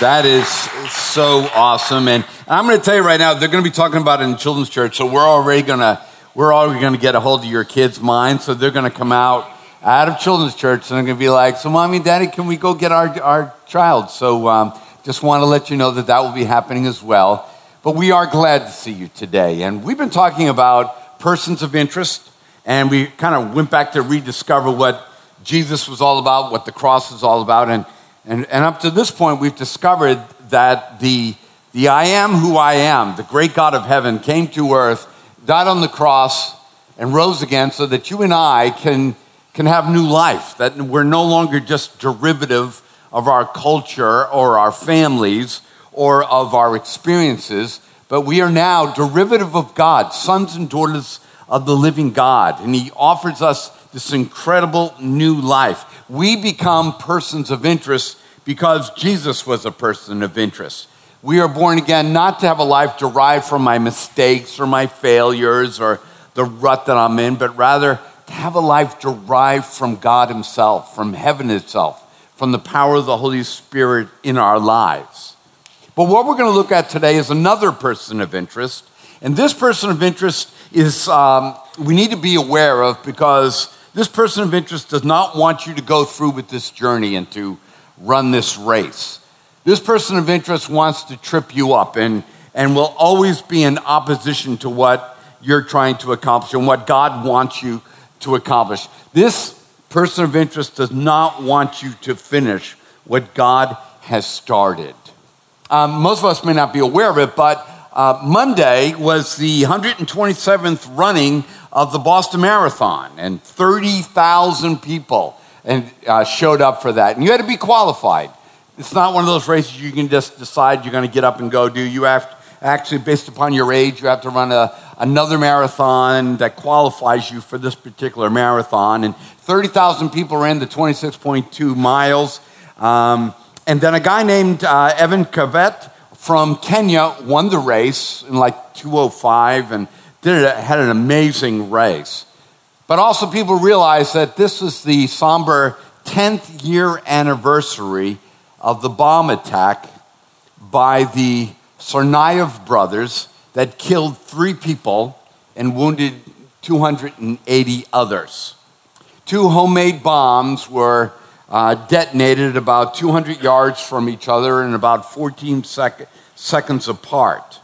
That is so awesome. And I'm going to tell you right now, they're going to be talking about it in children's church. So we're already going to, we're already going to get a hold of your kids' minds. So they're going to come out out of children's church and they're going to be like, so mommy and daddy, can we go get our, our child? So um, just want to let you know that that will be happening as well. But we are glad to see you today. And we've been talking about persons of interest. And we kind of went back to rediscover what Jesus was all about, what the cross is all about. And, and, and up to this point, we've discovered that the, the I am who I am, the great God of heaven, came to earth, died on the cross, and rose again so that you and I can, can have new life, that we're no longer just derivative of our culture or our families or of our experiences, but we are now derivative of God, sons and daughters of the living God. And He offers us this incredible new life. We become persons of interest because Jesus was a person of interest. We are born again not to have a life derived from my mistakes or my failures or the rut that I'm in, but rather to have a life derived from God Himself, from heaven itself, from the power of the Holy Spirit in our lives. But what we're going to look at today is another person of interest. And this person of interest is, um, we need to be aware of because this person of interest does not want you to go through with this journey and to run this race. This person of interest wants to trip you up and, and will always be in opposition to what you're trying to accomplish and what God wants you to accomplish. This person of interest does not want you to finish what God has started. Um, most of us may not be aware of it, but uh, Monday was the 127th running of the Boston Marathon, and 30,000 people and, uh, showed up for that. And you had to be qualified. It's not one of those races you can just decide you're going to get up and go do. You have to, actually, based upon your age, you have to run a, another marathon that qualifies you for this particular marathon. And 30,000 people ran the 26.2 miles. Um, and then a guy named uh, Evan Kipchoge from Kenya won the race in like 205 and did had an amazing race. But also, people realize that this is the somber 10th year anniversary of the bomb attack by the Tsarnaev brothers that killed three people and wounded 280 others. Two homemade bombs were uh, detonated about 200 yards from each other and about 14 sec- seconds apart.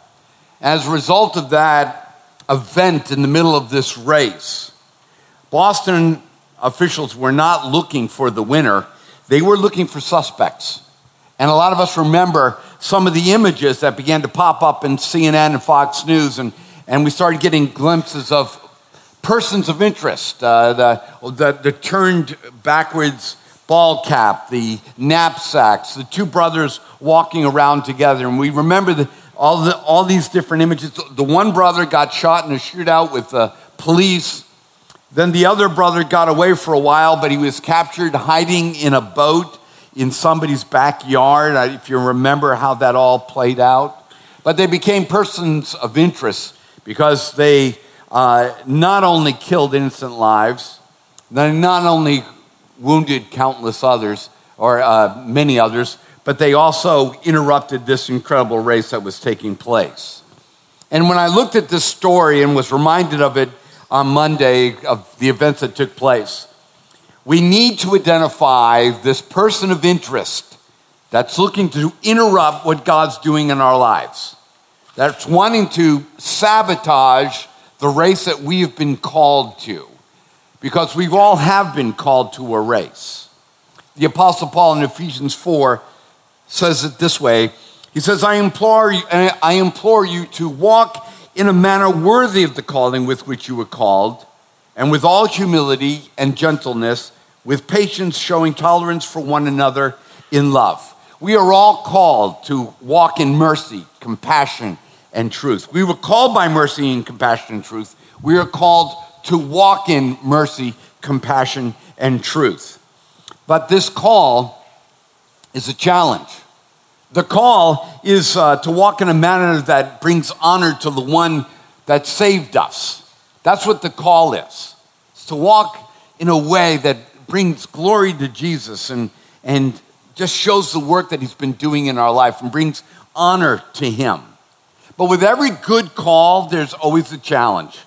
As a result of that, event in the middle of this race. Boston officials were not looking for the winner, they were looking for suspects. And a lot of us remember some of the images that began to pop up in CNN and Fox News, and, and we started getting glimpses of persons of interest uh, the, the, the turned backwards ball cap, the knapsacks, the two brothers walking around together. And we remember the, all, the, all these different images. The one brother got shot in a shootout with the police. Then the other brother got away for a while, but he was captured hiding in a boat in somebody's backyard, if you remember how that all played out. But they became persons of interest because they uh, not only killed innocent lives, they not only wounded countless others, or uh, many others, but they also interrupted this incredible race that was taking place. And when I looked at this story and was reminded of it on Monday, of the events that took place, we need to identify this person of interest that's looking to interrupt what God's doing in our lives, that's wanting to sabotage the race that we have been called to, because we all have been called to a race. The Apostle Paul in Ephesians 4 says it this way He says, I implore, you, I implore you to walk in a manner worthy of the calling with which you were called, and with all humility and gentleness, with patience, showing tolerance for one another in love. We are all called to walk in mercy, compassion, and truth. We were called by mercy and compassion and truth. We are called to walk in mercy, compassion, and truth. But this call is a challenge. The call is uh, to walk in a manner that brings honor to the one that saved us. That's what the call is. It's to walk in a way that brings glory to Jesus and, and just shows the work that he's been doing in our life and brings honor to him. But with every good call, there's always a challenge.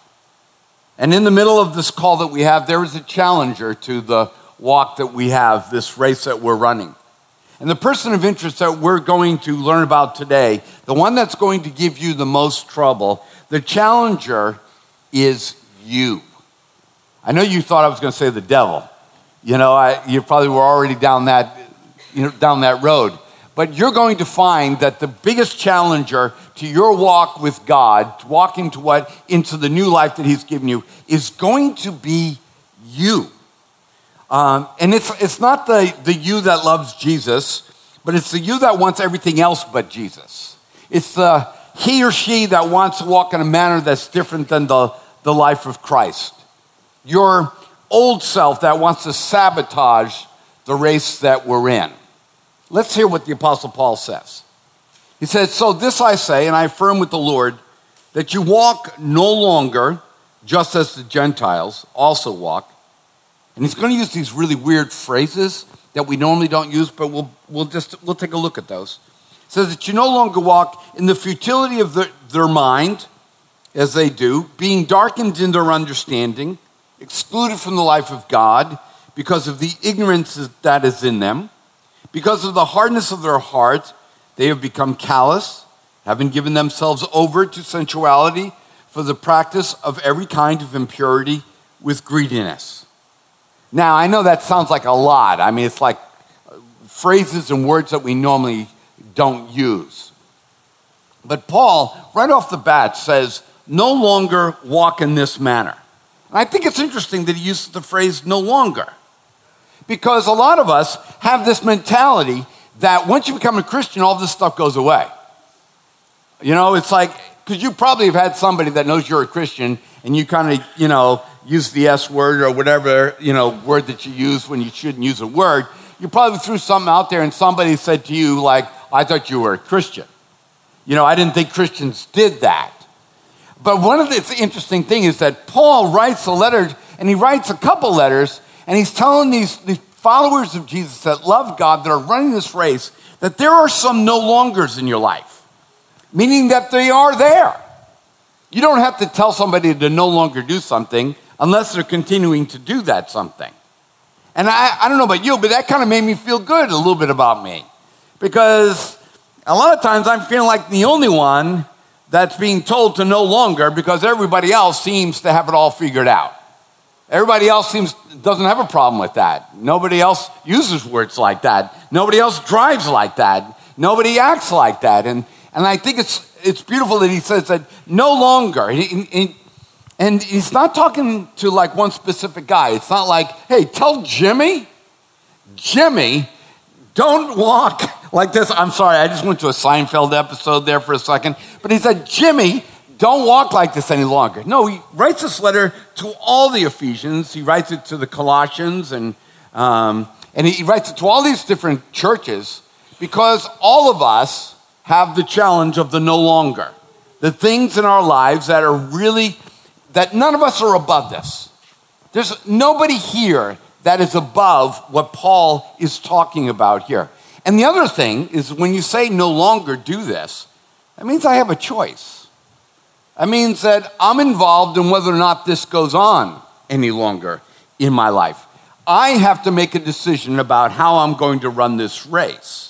And in the middle of this call that we have, there is a challenger to the walk that we have, this race that we're running. And the person of interest that we're going to learn about today, the one that's going to give you the most trouble, the challenger is you. I know you thought I was going to say the devil. You know, I, you probably were already down that, you know, down that road. But you're going to find that the biggest challenger to your walk with God, to walk into what into the new life that He's given you, is going to be you. Um, and it's it's not the the you that loves Jesus, but it's the you that wants everything else but Jesus. It's the he or she that wants to walk in a manner that's different than the, the life of Christ. Your old self that wants to sabotage the race that we're in. Let's hear what the Apostle Paul says. He says, So this I say, and I affirm with the Lord, that you walk no longer just as the Gentiles also walk. And he's going to use these really weird phrases that we normally don't use, but we'll, we'll just we'll take a look at those. It says that you no longer walk in the futility of the, their mind, as they do, being darkened in their understanding, excluded from the life of God because of the ignorance that is in them because of the hardness of their heart, they have become callous, having given themselves over to sensuality for the practice of every kind of impurity with greediness. Now, I know that sounds like a lot. I mean, it's like phrases and words that we normally don't use. But Paul, right off the bat, says, no longer walk in this manner. And I think it's interesting that he uses the phrase no longer because a lot of us have this mentality that once you become a Christian, all this stuff goes away. You know, it's like, because you probably have had somebody that knows you're a Christian and you kind of, you know, use the S word or whatever, you know, word that you use when you shouldn't use a word. You probably threw something out there and somebody said to you, like, I thought you were a Christian. You know, I didn't think Christians did that. But one of the interesting things is that Paul writes a letter, and he writes a couple letters and he's telling these, these followers of Jesus that love God, that are running this race, that there are some no longers in your life, meaning that they are there. You don't have to tell somebody to no longer do something unless they're continuing to do that something. And I, I don't know about you, but that kind of made me feel good a little bit about me. Because a lot of times I'm feeling like the only one that's being told to no longer because everybody else seems to have it all figured out. Everybody else seems doesn't have a problem with that. Nobody else uses words like that. Nobody else drives like that. Nobody acts like that. And and I think it's it's beautiful that he says that no longer. He, he, and he's not talking to like one specific guy. It's not like, hey, tell Jimmy, Jimmy, don't walk like this. I'm sorry, I just went to a Seinfeld episode there for a second. But he said, Jimmy, don't walk like this any longer. No, he writes this letter to all the Ephesians. He writes it to the Colossians, and, um, and he writes it to all these different churches because all of us have the challenge of the no longer. The things in our lives that are really, that none of us are above this. There's nobody here that is above what Paul is talking about here. And the other thing is when you say no longer do this, that means I have a choice. That means that I'm involved in whether or not this goes on any longer in my life. I have to make a decision about how I'm going to run this race.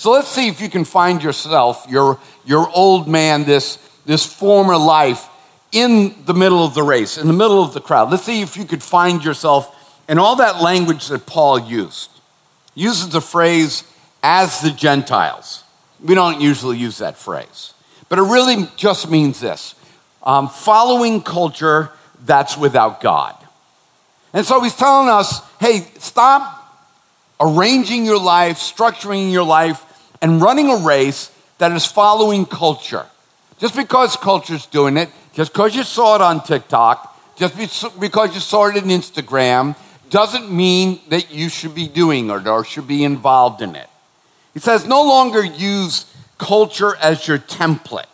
So let's see if you can find yourself, your, your old man, this, this former life, in the middle of the race, in the middle of the crowd. Let's see if you could find yourself in all that language that Paul used. He uses the phrase, as the Gentiles. We don't usually use that phrase. But it really just means this um, following culture that's without God. And so he's telling us hey, stop arranging your life, structuring your life, and running a race that is following culture. Just because culture's doing it, just because you saw it on TikTok, just because you saw it on Instagram, doesn't mean that you should be doing it or should be involved in it. He says, no longer use culture as your template.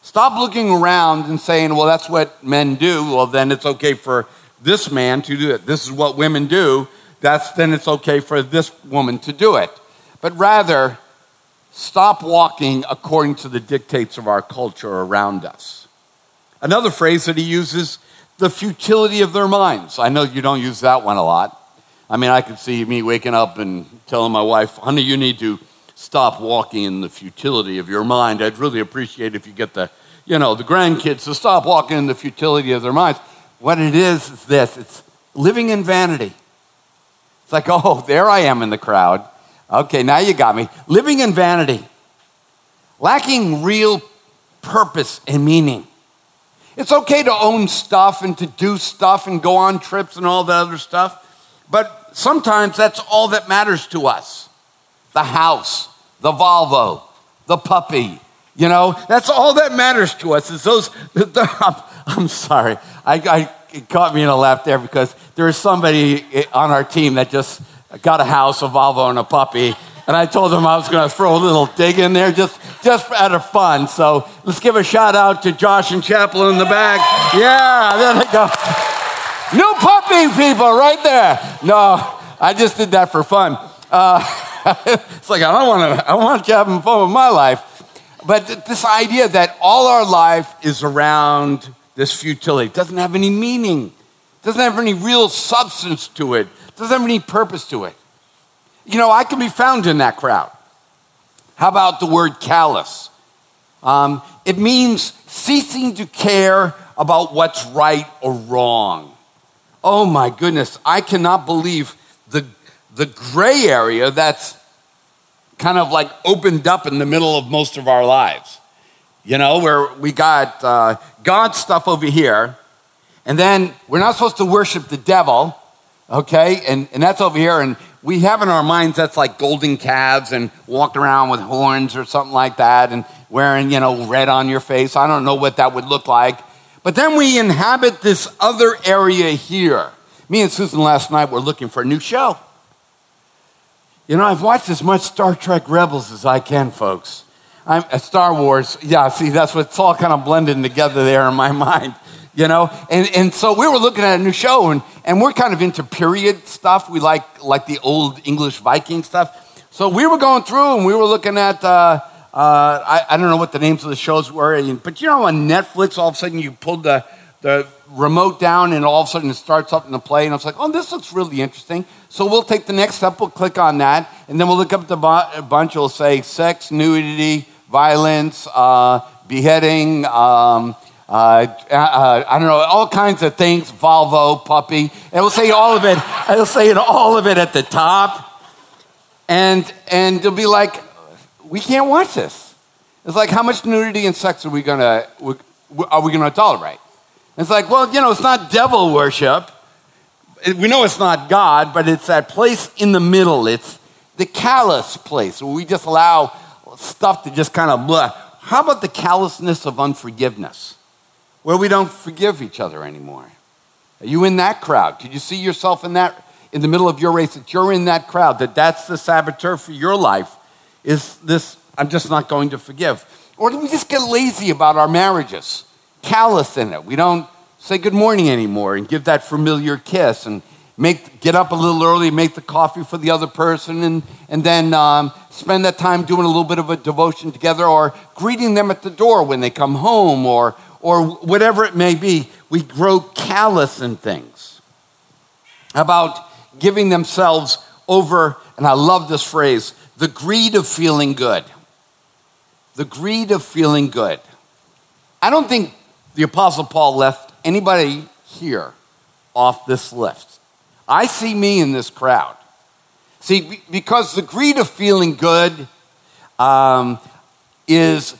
Stop looking around and saying, well, that's what men do. Well, then it's okay for this man to do it. This is what women do. that's then it's okay for this woman to do it. But rather, stop walking according to the dictates of our culture around us. Another phrase that he uses, the futility of their minds. I know you don't use that one a lot. I mean, I could see me waking up and telling my wife, honey, you need to stop walking in the futility of your mind. I'd really appreciate if you get the, you know, the grandkids to stop walking in the futility of their minds. What it is is this it's living in vanity. It's like, oh, there I am in the crowd. Okay, now you got me. Living in vanity, lacking real purpose and meaning. It's okay to own stuff and to do stuff and go on trips and all that other stuff, but sometimes that's all that matters to us the house, the Volvo, the puppy. You know, that's all that matters to us is those. The, I'm, I'm, sorry. I, I, it caught me in a laugh there because there is somebody on our team that just got a house, a Volvo, and a puppy. And I told them I was going to throw a little dig in there just, just out of fun. So let's give a shout out to Josh and Chapel in the back. Yeah, there they go. New puppy people right there. No, I just did that for fun. Uh, it's like I don't want to. I want to have fun with my life. But this idea that all our life is around this futility doesn't have any meaning, doesn't have any real substance to it, doesn't have any purpose to it. You know, I can be found in that crowd. How about the word callous? Um, it means ceasing to care about what's right or wrong. Oh my goodness, I cannot believe the the gray area that's kind of like opened up in the middle of most of our lives. You know, where we got uh, God's stuff over here, and then we're not supposed to worship the devil, okay? And, and that's over here, and we have in our minds that's like golden calves and walking around with horns or something like that, and wearing, you know, red on your face. I don't know what that would look like. But then we inhabit this other area here. Me and Susan last night were looking for a new show. You know, I've watched as much Star Trek Rebels as I can, folks. I'm uh, Star Wars. Yeah, see, that's what's all kind of blending together there in my mind. You know, and, and so we were looking at a new show, and, and we're kind of into period stuff. We like like the old English Viking stuff. So we were going through, and we were looking at. Uh, uh, I, I don't know what the names of the shows were, but you know, on Netflix, all of a sudden you pulled the the remote down and all of a sudden it starts up in the play and I was like, oh, this looks really interesting. So we'll take the next step, we'll click on that, and then we'll look up the bu- bunch, it'll say sex, nudity, violence, uh, beheading, um, uh, uh, I don't know, all kinds of things, Volvo, puppy, it'll say all of it, it'll say it all of it at the top. And, and it'll be like, we can't watch this. It's like, how much nudity and sex are we gonna, are we gonna tolerate? It's like, well, you know, it's not devil worship. We know it's not God, but it's that place in the middle. It's the callous place where we just allow stuff to just kind of blah. How about the callousness of unforgiveness, where we don't forgive each other anymore? Are you in that crowd? Could you see yourself in that, in the middle of your race, that you're in that crowd, that that's the saboteur for your life? Is this, I'm just not going to forgive? Or do we just get lazy about our marriages? callous in it. We don't say good morning anymore and give that familiar kiss and make, get up a little early, make the coffee for the other person, and, and then um, spend that time doing a little bit of a devotion together or greeting them at the door when they come home or, or whatever it may be. We grow callous in things. About giving themselves over, and I love this phrase, the greed of feeling good. The greed of feeling good. I don't think the Apostle Paul left anybody here off this list. I see me in this crowd. See, because the greed of feeling good um, is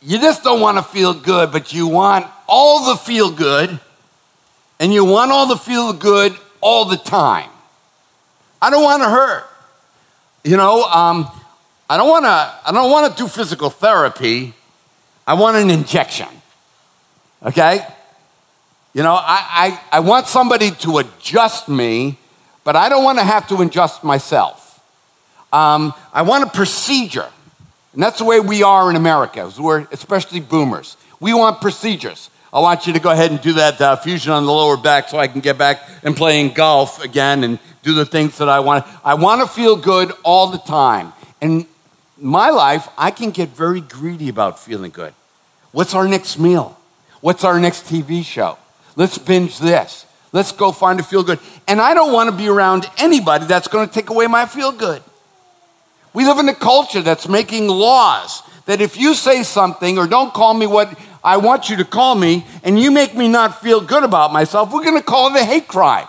you just don't want to feel good, but you want all the feel good, and you want all the feel good all the time. I don't want to hurt. You know, um, I don't want to. I don't want to do physical therapy. I want an injection. Okay? You know, I, I, I want somebody to adjust me, but I don't want to have to adjust myself. Um, I want a procedure. And that's the way we are in America, we're, especially boomers. We want procedures. I want you to go ahead and do that uh, fusion on the lower back so I can get back and playing golf again and do the things that I want. I want to feel good all the time. And my life, I can get very greedy about feeling good. What's our next meal? What's our next TV show? Let's binge this. Let's go find a feel good. And I don't want to be around anybody that's going to take away my feel good. We live in a culture that's making laws that if you say something or don't call me what I want you to call me and you make me not feel good about myself, we're going to call it a hate crime.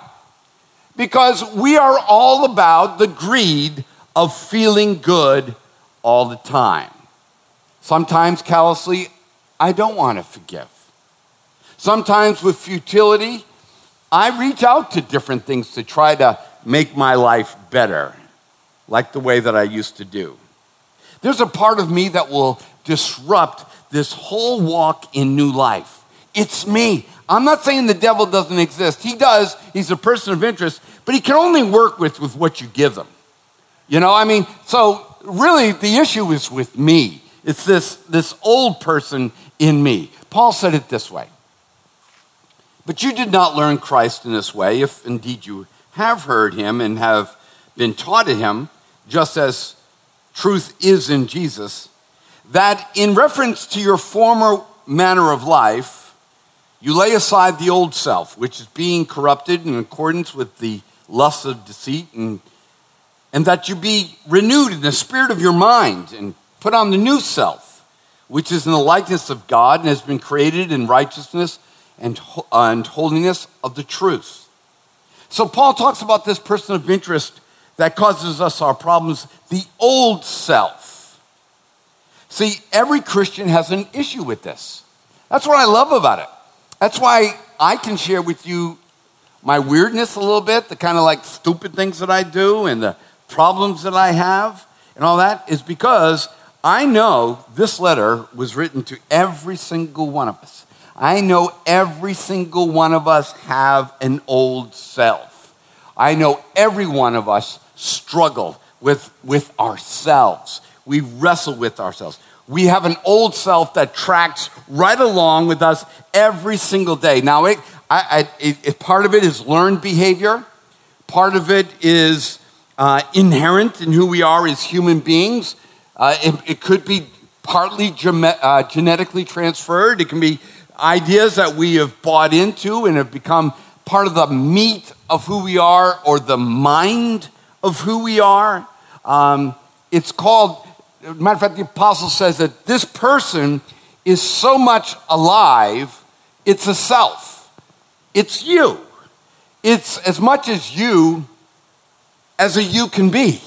Because we are all about the greed of feeling good all the time. Sometimes callously, I don't want to forgive. Sometimes with futility, I reach out to different things to try to make my life better, like the way that I used to do. There's a part of me that will disrupt this whole walk in new life. It's me. I'm not saying the devil doesn't exist. He does. He's a person of interest, but he can only work with, with what you give him. You know, I mean, so really the issue is with me. It's this, this old person in me. Paul said it this way But you did not learn Christ in this way, if indeed you have heard him and have been taught of him, just as truth is in Jesus, that in reference to your former manner of life, you lay aside the old self, which is being corrupted in accordance with the lusts of deceit, and, and that you be renewed in the spirit of your mind and put on the new self, which is in the likeness of God and has been created in righteousness and, and holiness of the truth. So, Paul talks about this person of interest that causes us our problems, the old self. See, every Christian has an issue with this. That's what I love about it. That's why I can share with you my weirdness a little bit, the kind of like stupid things that I do and the problems that I have and all that is because I know this letter was written to every single one of us. I know every single one of us have an old self. I know every one of us struggle with, with ourselves. We wrestle with ourselves. We have an old self that tracks right along with us every single day. Now, it, I, I, it, part of it is learned behavior, part of it is uh, inherent in who we are as human beings. Uh, it, it, could be partly uh, genetically transferred, it can be ideas that we have bought into and have become part of the meat of who we are or the mind of who we are. Um, it's called, matter of fact, the apostle says that this person is so much alive, it's a self. It's you. It's as much as you as a you can be.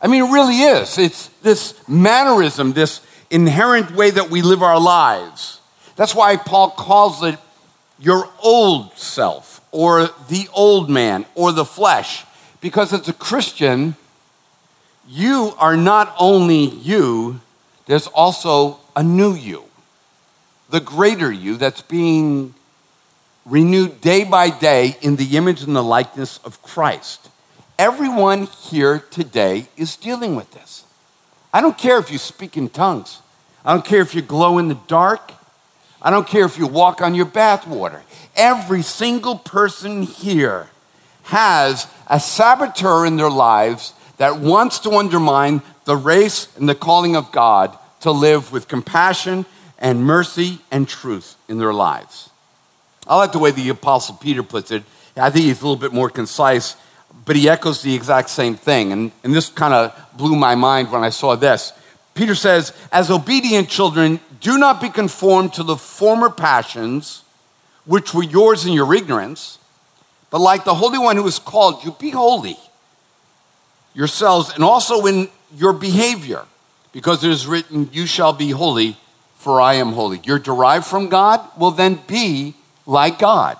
I mean, it really is. It's this mannerism, this inherent way that we live our lives. That's why Paul calls it your old self, or the old man, or the flesh. Because as a Christian, you are not only you, there's also a new you, the greater you that's being renewed day by day in the image and the likeness of Christ. Everyone here today is dealing with this. I don't care if you speak in tongues. I don't care if you glow in the dark. I don't care if you walk on your bathwater. Every single person here has a saboteur in their lives that wants to undermine the race and the calling of God to live with compassion and mercy and truth in their lives. I like the way the Apostle Peter puts it. I think he's a little bit more concise, but he echoes the exact same thing. And, and this kind of blew my mind when I saw this. Peter says, As obedient children, do not be conformed to the former passions which were yours in your ignorance but like the Holy One who is called you, be holy yourselves and also in your behavior, because it is written, You shall be holy, for I am holy. You're derived from God, well, then be like God.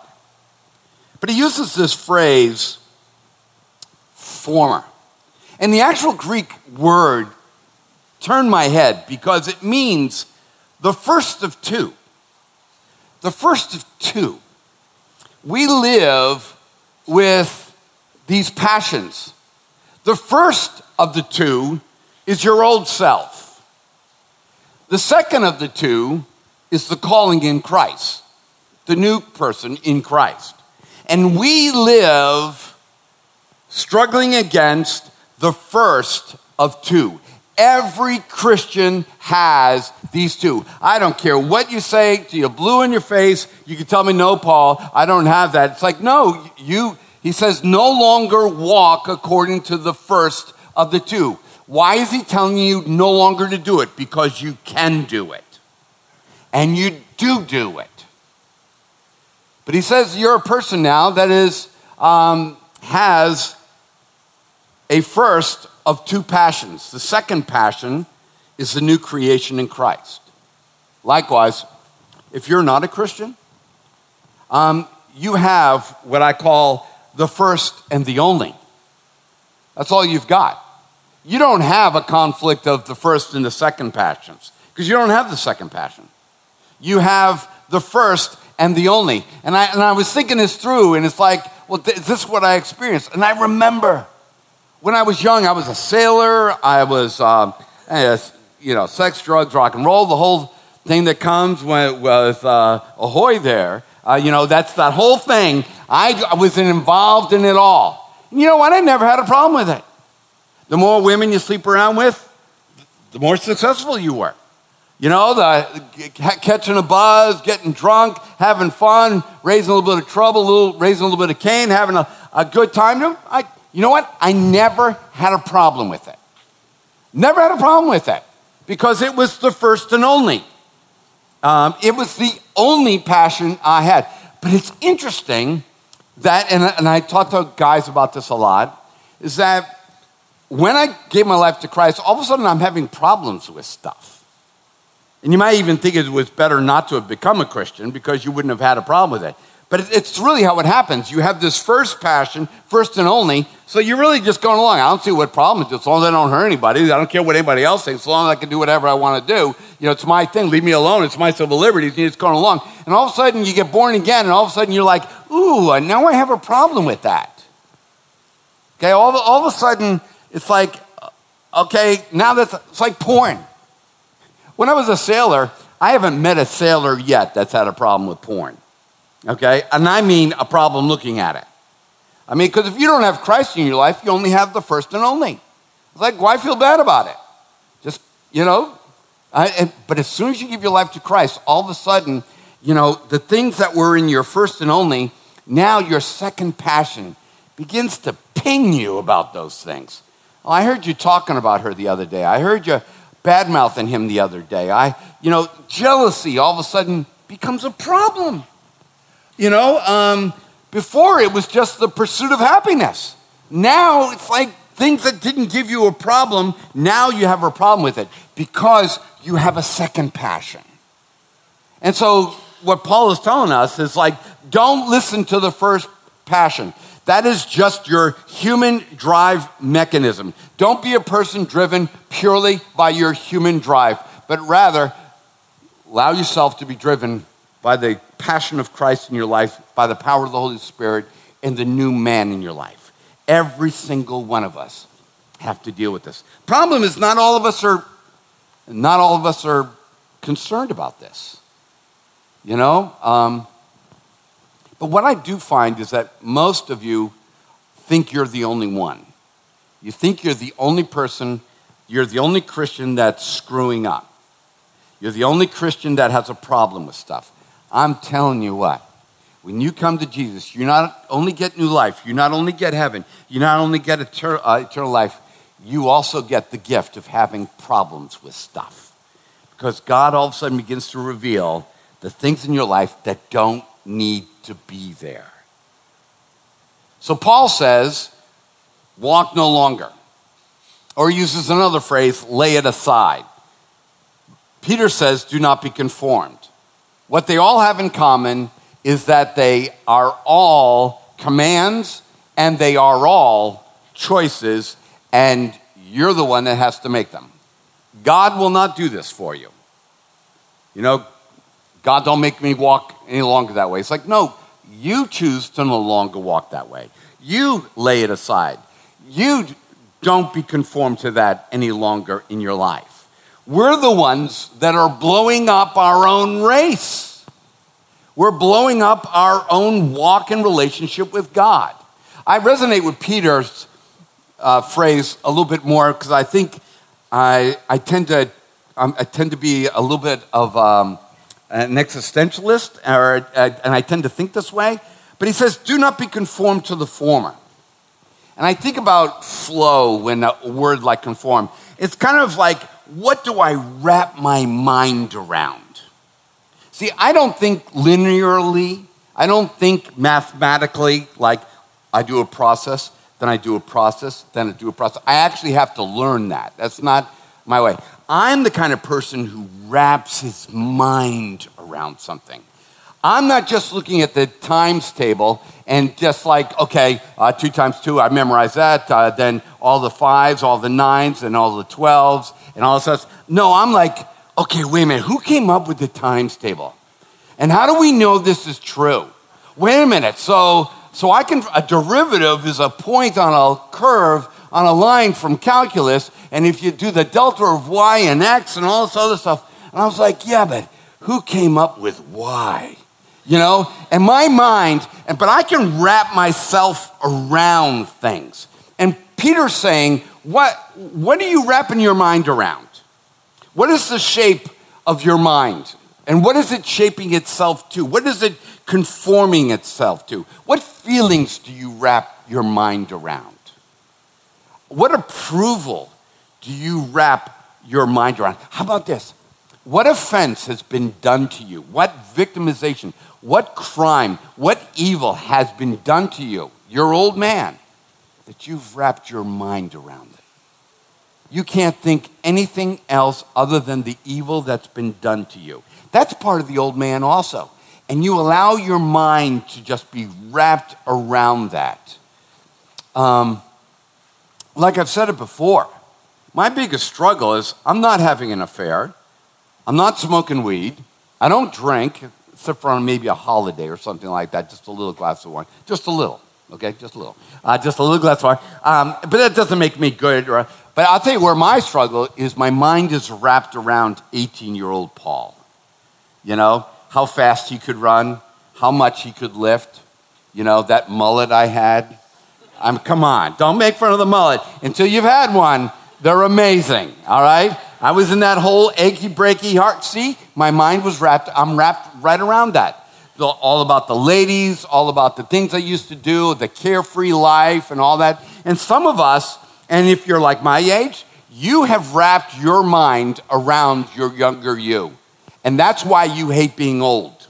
But he uses this phrase, former. And the actual Greek word turned my head because it means the first of two. The first of two. We live with these passions. The first of the two is your old self. The second of the two is the calling in Christ, the new person in Christ. And we live struggling against the first of two. Every Christian has these two. I don't care what you say to you, blue in your face. You can tell me, no, Paul, I don't have that. It's like, no, you, he says, no longer walk according to the first of the two. Why is he telling you no longer to do it? Because you can do it. And you do do it. But he says you're a person now that is, um, has a first of two passions. The second passion is the new creation in Christ. Likewise, if you're not a Christian, um, you have what I call the first and the only. That's all you've got. You don't have a conflict of the first and the second passions because you don't have the second passion. You have the first and the only. And I, and I was thinking this through, and it's like, well, th- is this what I experienced? And I remember when I was young, I was a sailor, I was, um, eh, you know, sex, drugs, rock and roll, the whole thing that comes with, uh, Ahoy there. Uh, you know, that's that whole thing. I, I was involved in it all. You know what? I never had a problem with it. The more women you sleep around with, the more successful you were. You know, the catching a buzz, getting drunk, having fun, raising a little bit of trouble, little, raising a little bit of Cain, having a, a good time. I, you know what? I never had a problem with it. Never had a problem with it because it was the first and only. Um, it was the only passion I had. But it's interesting that, and, and I talk to guys about this a lot, is that when I gave my life to Christ, all of a sudden I'm having problems with stuff. And you might even think it was better not to have become a Christian because you wouldn't have had a problem with it. But it's really how it happens. You have this first passion, first and only, so you're really just going along. I don't see what problem it is, as long as I don't hurt anybody. I don't care what anybody else thinks, as long as I can do whatever I want to do. You know, it's my thing. Leave me alone. It's my civil liberties. And it's going along. And all of a sudden, you get born again, and all of a sudden, you're like, ooh, now I have a problem with that. Okay, all, all of a sudden, it's like, okay, now that's, it's like porn. When I was a sailor, I haven't met a sailor yet that's had a problem with porn. Okay? And I mean a problem looking at it. I mean, because if you don't have Christ in your life, you only have the first and only. It's like, why feel bad about it? Just, you know? I, and, but as soon as you give your life to Christ, all of a sudden, you know, the things that were in your first and only, now your second passion begins to ping you about those things. Well, I heard you talking about her the other day. I heard you bad mouthing him the other day. I, you know, jealousy all of a sudden becomes a problem. You know, um, before it was just the pursuit of happiness. Now it's like things that didn't give you a problem, now you have a problem with it because you have a second passion. And so, what Paul is telling us is like, don't listen to the first passion. That is just your human drive mechanism. Don't be a person driven purely by your human drive, but rather allow yourself to be driven by the passion of Christ in your life, by the power of the Holy Spirit, and the new man in your life. Every single one of us have to deal with this. Problem is not all of us are not all of us are concerned about this. You know, um, but what I do find is that most of you think you're the only one. You think you're the only person, you're the only Christian that's screwing up. You're the only Christian that has a problem with stuff. I'm telling you what, when you come to Jesus, you not only get new life, you not only get heaven, you not only get eternal, uh, eternal life, you also get the gift of having problems with stuff. Because God all of a sudden begins to reveal the things in your life that don't need to be there. So Paul says, walk no longer. Or uses another phrase, lay it aside. Peter says, do not be conformed. What they all have in common is that they are all commands and they are all choices, and you're the one that has to make them. God will not do this for you. You know, God, don't make me walk any longer that way. It's like, no, you choose to no longer walk that way. You lay it aside. You don't be conformed to that any longer in your life. We're the ones that are blowing up our own race. We're blowing up our own walk and relationship with God. I resonate with Peter's uh, phrase a little bit more because I think I, I, tend to, um, I tend to be a little bit of um, an existentialist, or, uh, and I tend to think this way. But he says, do not be conformed to the former. And I think about flow when a word like conform. It's kind of like, what do I wrap my mind around? See, I don't think linearly, I don't think mathematically, like I do a process, then I do a process, then I do a process. I actually have to learn that. That's not my way. I'm the kind of person who wraps his mind around something. I'm not just looking at the times table and just like, okay, uh, two times two, I memorize that. Uh, then all the fives, all the nines, and all the twelves, and all this stuff. No, I'm like, okay, wait a minute, who came up with the times table? And how do we know this is true? Wait a minute, so so I can a derivative is a point on a curve on a line from calculus, and if you do the delta of y and x and all this other stuff, and I was like, yeah, but who came up with y? you know? And my mind, and but I can wrap myself around things. And Peter's saying, what, what are you wrapping your mind around? What is the shape of your mind? And what is it shaping itself to? What is it conforming itself to? What feelings do you wrap your mind around? What approval do you wrap your mind around? How about this? What offense has been done to you? What victimization? What crime, what evil has been done to you, your old man, that you've wrapped your mind around? You can't think anything else other than the evil that's been done to you. That's part of the old man also. And you allow your mind to just be wrapped around that. Um, like I've said it before, my biggest struggle is I'm not having an affair. I'm not smoking weed. I don't drink except for maybe a holiday or something like that, just a little glass of wine. Just a little, okay? Just a little. Uh, just a little glass of wine. Um, but that doesn't make me good. Or, but I'll tell you where my struggle is my mind is wrapped around 18 year old Paul. You know, how fast he could run, how much he could lift, you know, that mullet I had. I'm, come on, don't make fun of the mullet. Until you've had one, they're amazing, all right? I was in that whole achy breaky heart. See, my mind was wrapped, I'm wrapped right around that. All about the ladies, all about the things I used to do, the carefree life, and all that. And some of us, and if you're like my age, you have wrapped your mind around your younger you. And that's why you hate being old.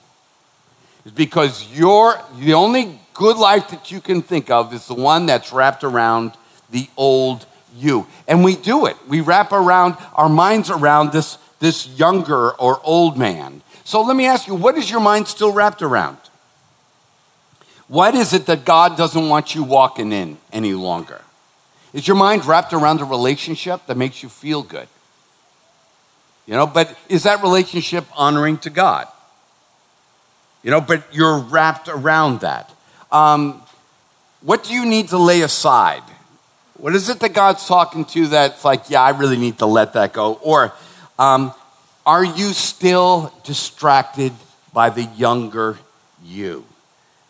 It's because you're the only good life that you can think of is the one that's wrapped around the old you. And we do it. We wrap around our minds around this, this younger or old man. So let me ask you, what is your mind still wrapped around? What is it that God doesn't want you walking in any longer? Is your mind wrapped around a relationship that makes you feel good? You know, but is that relationship honoring to God? You know, but you're wrapped around that. Um, what do you need to lay aside? What is it that God's talking to that's like, yeah, I really need to let that go? Or um, are you still distracted by the younger you?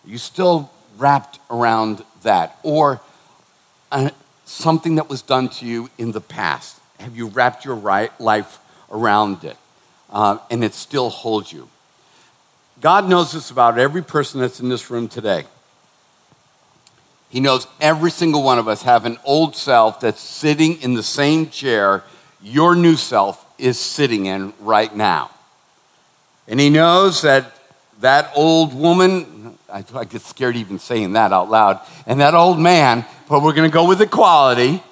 Are you still wrapped around that? Or uh, something that was done to you in the past? Have you wrapped your right life around it? Uh, and it still holds you. God knows this about every person that's in this room today. He knows every single one of us have an old self that's sitting in the same chair your new self is sitting in right now. And he knows that that old woman, I, I get scared even saying that out loud, and that old man, but we're going to go with equality,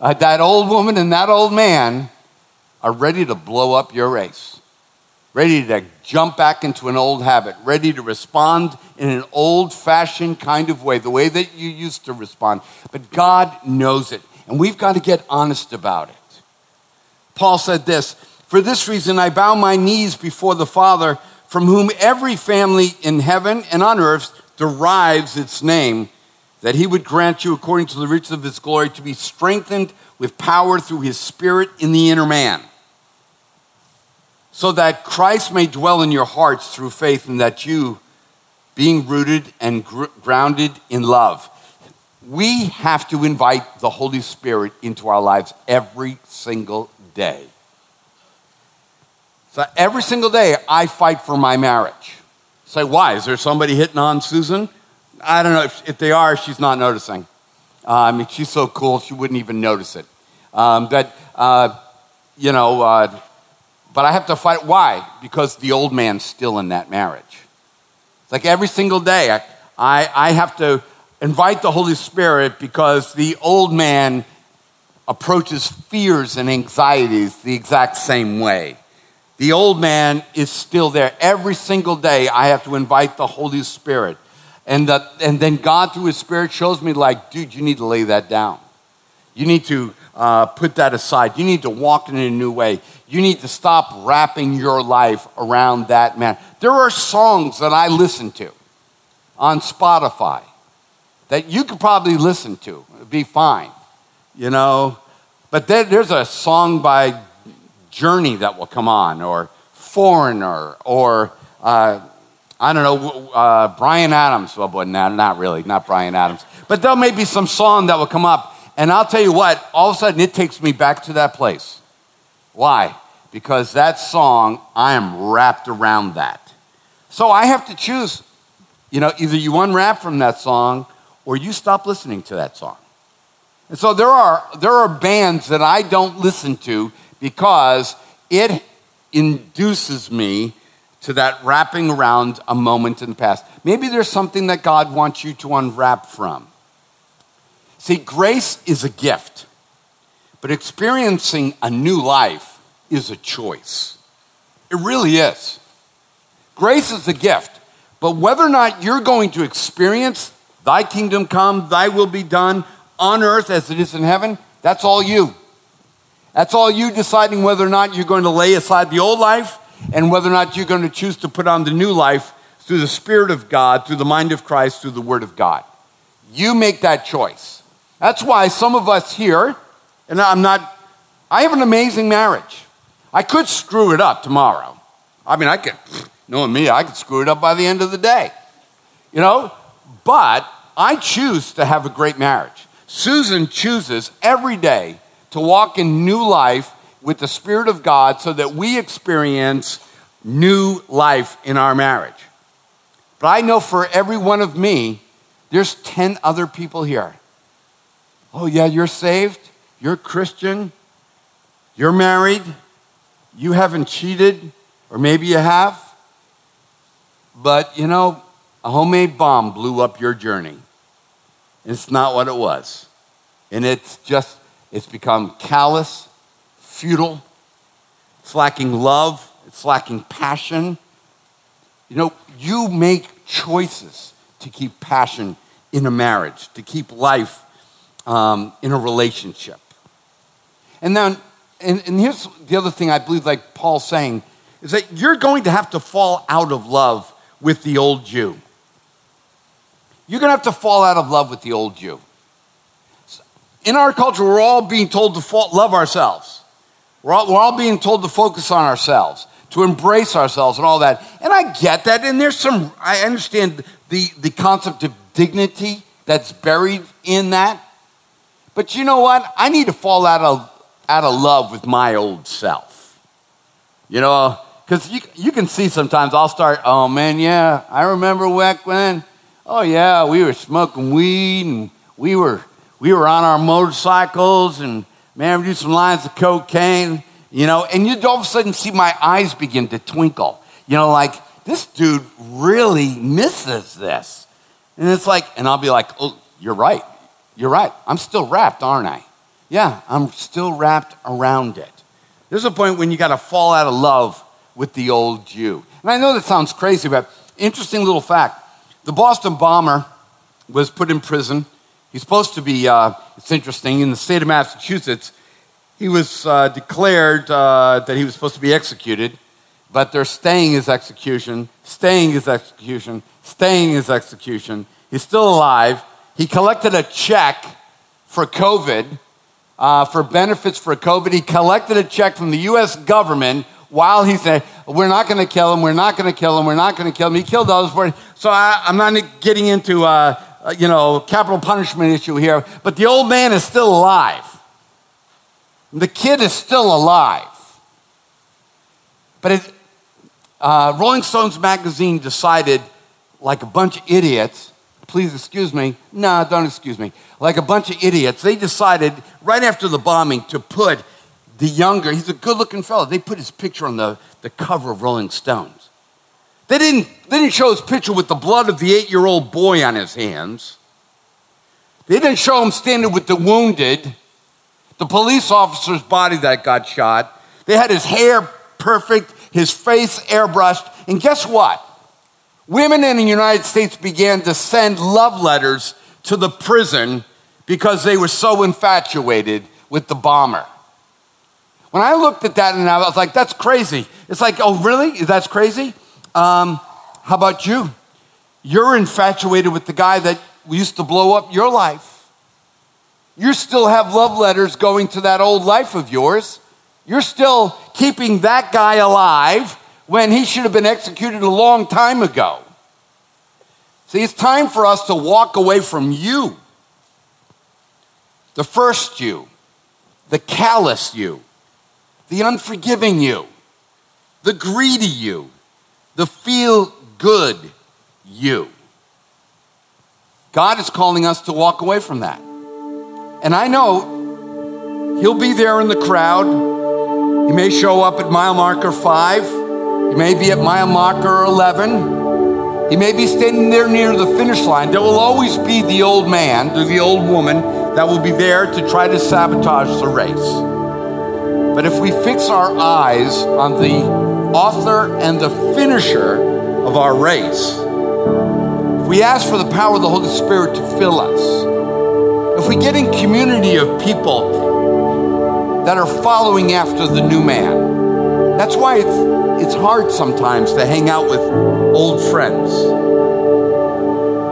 uh, that old woman and that old man are ready to blow up your race ready to jump back into an old habit, ready to respond in an old fashioned kind of way, the way that you used to respond. But God knows it, and we've got to get honest about it. Paul said this For this reason, I bow my knees before the Father, from whom every family in heaven and on earth derives its name, that he would grant you, according to the riches of his glory, to be strengthened with power through his Spirit in the inner man so that Christ may dwell in your hearts through faith, and that you, being rooted and gr- grounded in love. we have to invite the Holy Spirit into our lives every single day. So every single day, I fight for my marriage. Say, why? Is there somebody hitting on Susan? I don't know. If, if they are, she's not noticing. Uh, I mean, she's so cool, she wouldn't even notice it. Um, but, uh, you know, uh, but I have to fight. Why? Because the old man's still in that marriage. It's like every single day, I, I, I have to invite the Holy Spirit because the old man approaches fears and anxieties the exact same way. The old man is still there. Every single day, I have to invite the Holy Spirit. And, the, and then God, through His Spirit, shows me, like, dude, you need to lay that down. You need to uh, put that aside. You need to walk in a new way. You need to stop wrapping your life around that man. There are songs that I listen to on Spotify that you could probably listen to. It'd be fine, you know. But then there's a song by Journey that will come on, or Foreigner, or uh, I don't know, uh, Bryan Adams. Well, boy, not, not really, not Bryan Adams. But there may be some song that will come up, and I'll tell you what, all of a sudden it takes me back to that place. Why? Because that song, I am wrapped around that. So I have to choose. You know, either you unwrap from that song or you stop listening to that song. And so there are, there are bands that I don't listen to because it induces me to that wrapping around a moment in the past. Maybe there's something that God wants you to unwrap from. See, grace is a gift, but experiencing a new life is a choice. It really is. Grace is a gift, but whether or not you're going to experience thy kingdom come, thy will be done on earth as it is in heaven, that's all you. That's all you deciding whether or not you're going to lay aside the old life and whether or not you're going to choose to put on the new life through the Spirit of God, through the mind of Christ, through the Word of God. You make that choice. That's why some of us here, and I'm not, I have an amazing marriage. I could screw it up tomorrow. I mean, I could, knowing me, I could screw it up by the end of the day. You know? But I choose to have a great marriage. Susan chooses every day to walk in new life with the Spirit of God so that we experience new life in our marriage. But I know for every one of me, there's 10 other people here. Oh, yeah, you're saved, you're Christian, you're married, you haven't cheated, or maybe you have. But you know, a homemade bomb blew up your journey. It's not what it was. And it's just it's become callous, futile, it's lacking love, it's lacking passion. You know, you make choices to keep passion in a marriage, to keep life um, in a relationship. And then, and, and here's the other thing I believe, like Paul's saying, is that you're going to have to fall out of love with the old Jew. You're going to have to fall out of love with the old Jew in our culture, we're all being told to love ourselves. We're all, we're all being told to focus on ourselves, to embrace ourselves and all that. And I get that. And there's some, I understand the, the concept of dignity that's buried in that. But you know what? I need to fall out of, out of love with my old self. You know, because you, you can see sometimes I'll start, oh man, yeah, I remember back when, oh yeah, we were smoking weed and we were we were on our motorcycles and man, we do some lines of cocaine, you know, and you'd all of a sudden see my eyes begin to twinkle. You know, like, this dude really misses this. And it's like, and I'll be like, oh, you're right. You're right. I'm still wrapped, aren't I? Yeah, I'm still wrapped around it. There's a point when you got to fall out of love with the old Jew. And I know that sounds crazy, but interesting little fact. The Boston bomber was put in prison He's supposed to be, uh, it's interesting, in the state of Massachusetts, he was uh, declared uh, that he was supposed to be executed, but they're staying his execution, staying his execution, staying his execution. He's still alive. He collected a check for COVID, uh, for benefits for COVID. He collected a check from the U.S. government while he said, We're not going to kill him, we're not going to kill him, we're not going to kill him. He killed others. For so I, am not getting into uh, uh, you know, capital punishment issue here, but the old man is still alive. The kid is still alive. But it, uh, Rolling Stones magazine decided, like a bunch of idiots, please excuse me, no, don't excuse me, like a bunch of idiots, they decided right after the bombing to put the younger, he's a good looking fellow, they put his picture on the, the cover of Rolling Stones. They didn't, they didn't show his picture with the blood of the eight year old boy on his hands. They didn't show him standing with the wounded, the police officer's body that got shot. They had his hair perfect, his face airbrushed. And guess what? Women in the United States began to send love letters to the prison because they were so infatuated with the bomber. When I looked at that and I was like, that's crazy. It's like, oh, really? That's crazy? Um, how about you? You're infatuated with the guy that used to blow up your life. You still have love letters going to that old life of yours. You're still keeping that guy alive when he should have been executed a long time ago. See, it's time for us to walk away from you, the first you, the callous you, the unforgiving you, the greedy you, the feel good you. God is calling us to walk away from that. And I know He'll be there in the crowd. He may show up at mile marker five, He may be at mile marker 11. He may be standing there near the finish line. There will always be the old man, the old woman that will be there to try to sabotage the race. But if we fix our eyes on the author and the finisher of our race. If we ask for the power of the Holy Spirit to fill us, if we get in community of people that are following after the new man, that's why it's, it's hard sometimes to hang out with old friends.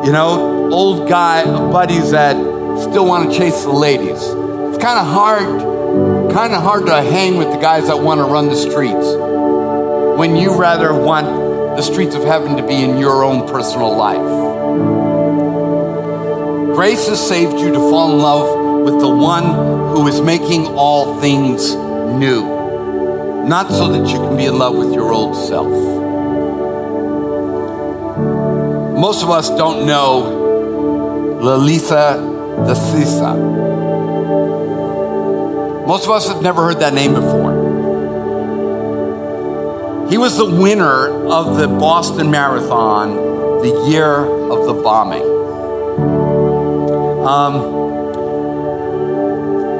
You know, old guy buddies that still want to chase the ladies. It's kind of hard, kind of hard to hang with the guys that want to run the streets when you rather want the streets of heaven to be in your own personal life. Grace has saved you to fall in love with the one who is making all things new, not so that you can be in love with your old self. Most of us don't know Lelisa Desisa. Most of us have never heard that name before. He was the winner of the Boston Marathon the year of the bombing. Um,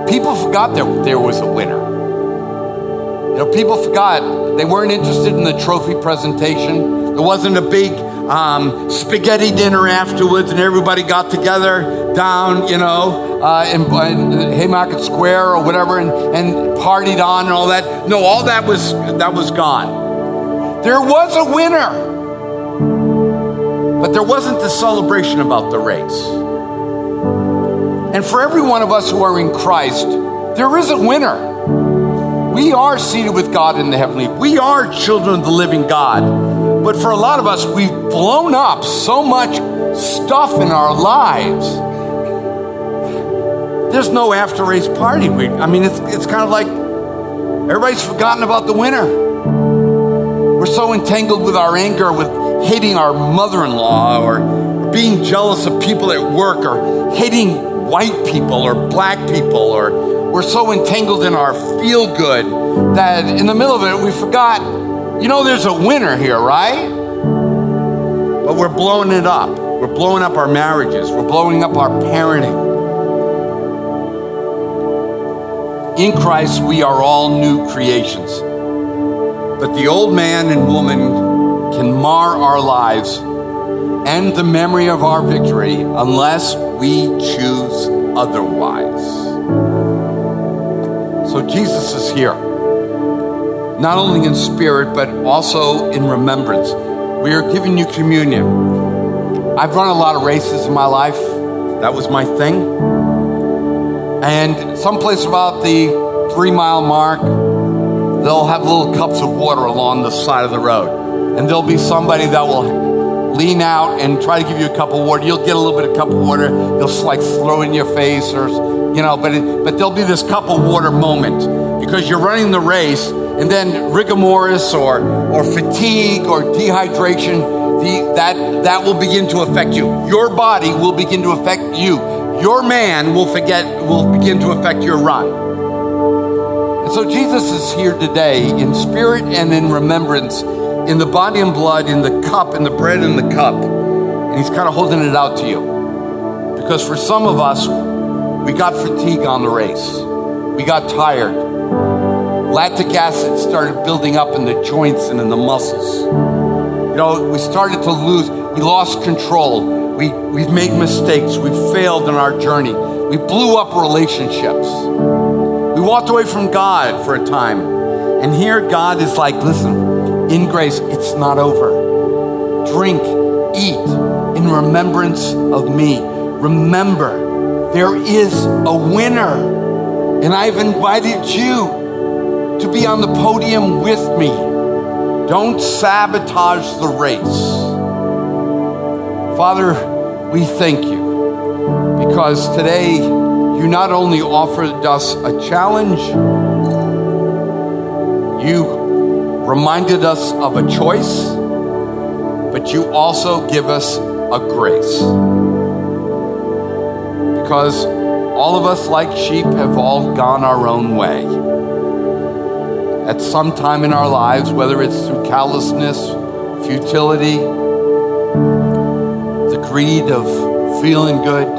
people forgot that there was a winner. You know, people forgot they weren't interested in the trophy presentation. There wasn't a big um, spaghetti dinner afterwards, and everybody got together down, you know, uh, in, in, Haymarket Square or whatever, and, and partied on and all that. No, all that was that was gone. There was a winner, but there wasn't the celebration about the race. And for every one of us who are in Christ, there is a winner. We are seated with God in the heavenly. We are children of the living God. But for a lot of us, we've blown up so much stuff in our lives. There's no after race party. We, I mean, it's, it's kind of like everybody's forgotten about the winner. We're so entangled with our anger, with hating our mother in law, or being jealous of people at work, or hating white people or black people, or we're so entangled in our feel good that in the middle of it, we forgot, you know, there's a winner here, right? But we're blowing it up. We're blowing up our marriages, we're blowing up our parenting. In Christ, we are all new creations. But the old man and woman can mar our lives and the memory of our victory unless we choose otherwise. So Jesus is here, not only in spirit, but also in remembrance. We are giving you communion. I've run a lot of races in my life, that was my thing. And someplace about the three mile mark, they'll have little cups of water along the side of the road. And there'll be somebody that will lean out and try to give you a cup of water. You'll get a little bit of cup of water. They'll like throw in your face or, you know, but, it, but there'll be this cup of water moment because you're running the race and then rigor mortis or, or fatigue or dehydration, the, that, that will begin to affect you. Your body will begin to affect you. Your man will forget, will begin to affect your run. So Jesus is here today in spirit and in remembrance in the body and blood, in the cup, in the bread and the cup. And he's kind of holding it out to you. Because for some of us, we got fatigue on the race. We got tired. Lactic acid started building up in the joints and in the muscles. You know, we started to lose, we lost control. We, we've made mistakes. We've failed in our journey. We blew up relationships. We walked away from God for a time. And here God is like, listen, in grace, it's not over. Drink, eat in remembrance of me. Remember, there is a winner, and I've invited you to be on the podium with me. Don't sabotage the race. Father, we thank you because today you not only offered us a challenge, you reminded us of a choice, but you also give us a grace. Because all of us, like sheep, have all gone our own way. At some time in our lives, whether it's through callousness, futility, the greed of feeling good,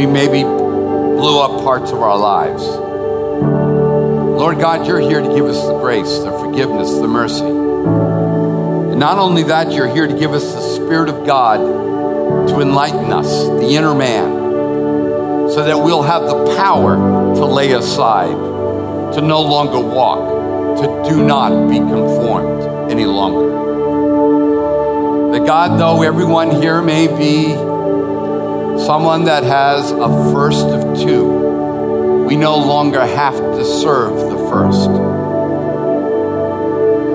we maybe blew up parts of our lives. Lord God, you're here to give us the grace, the forgiveness, the mercy. And not only that, you're here to give us the Spirit of God to enlighten us, the inner man, so that we'll have the power to lay aside, to no longer walk, to do not be conformed any longer. That God, though everyone here may be someone that has a first of two, we no longer have to serve the first.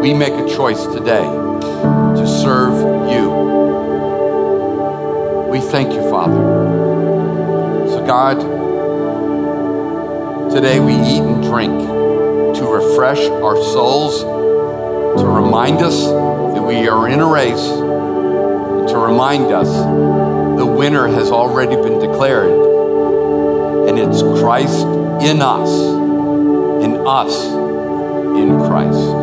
We make a choice today to serve you. We thank you, Father. So, God, today we eat and drink to refresh our souls, to remind us that we are in a race, to remind us winner has already been declared, and it's Christ in us, in us, in Christ.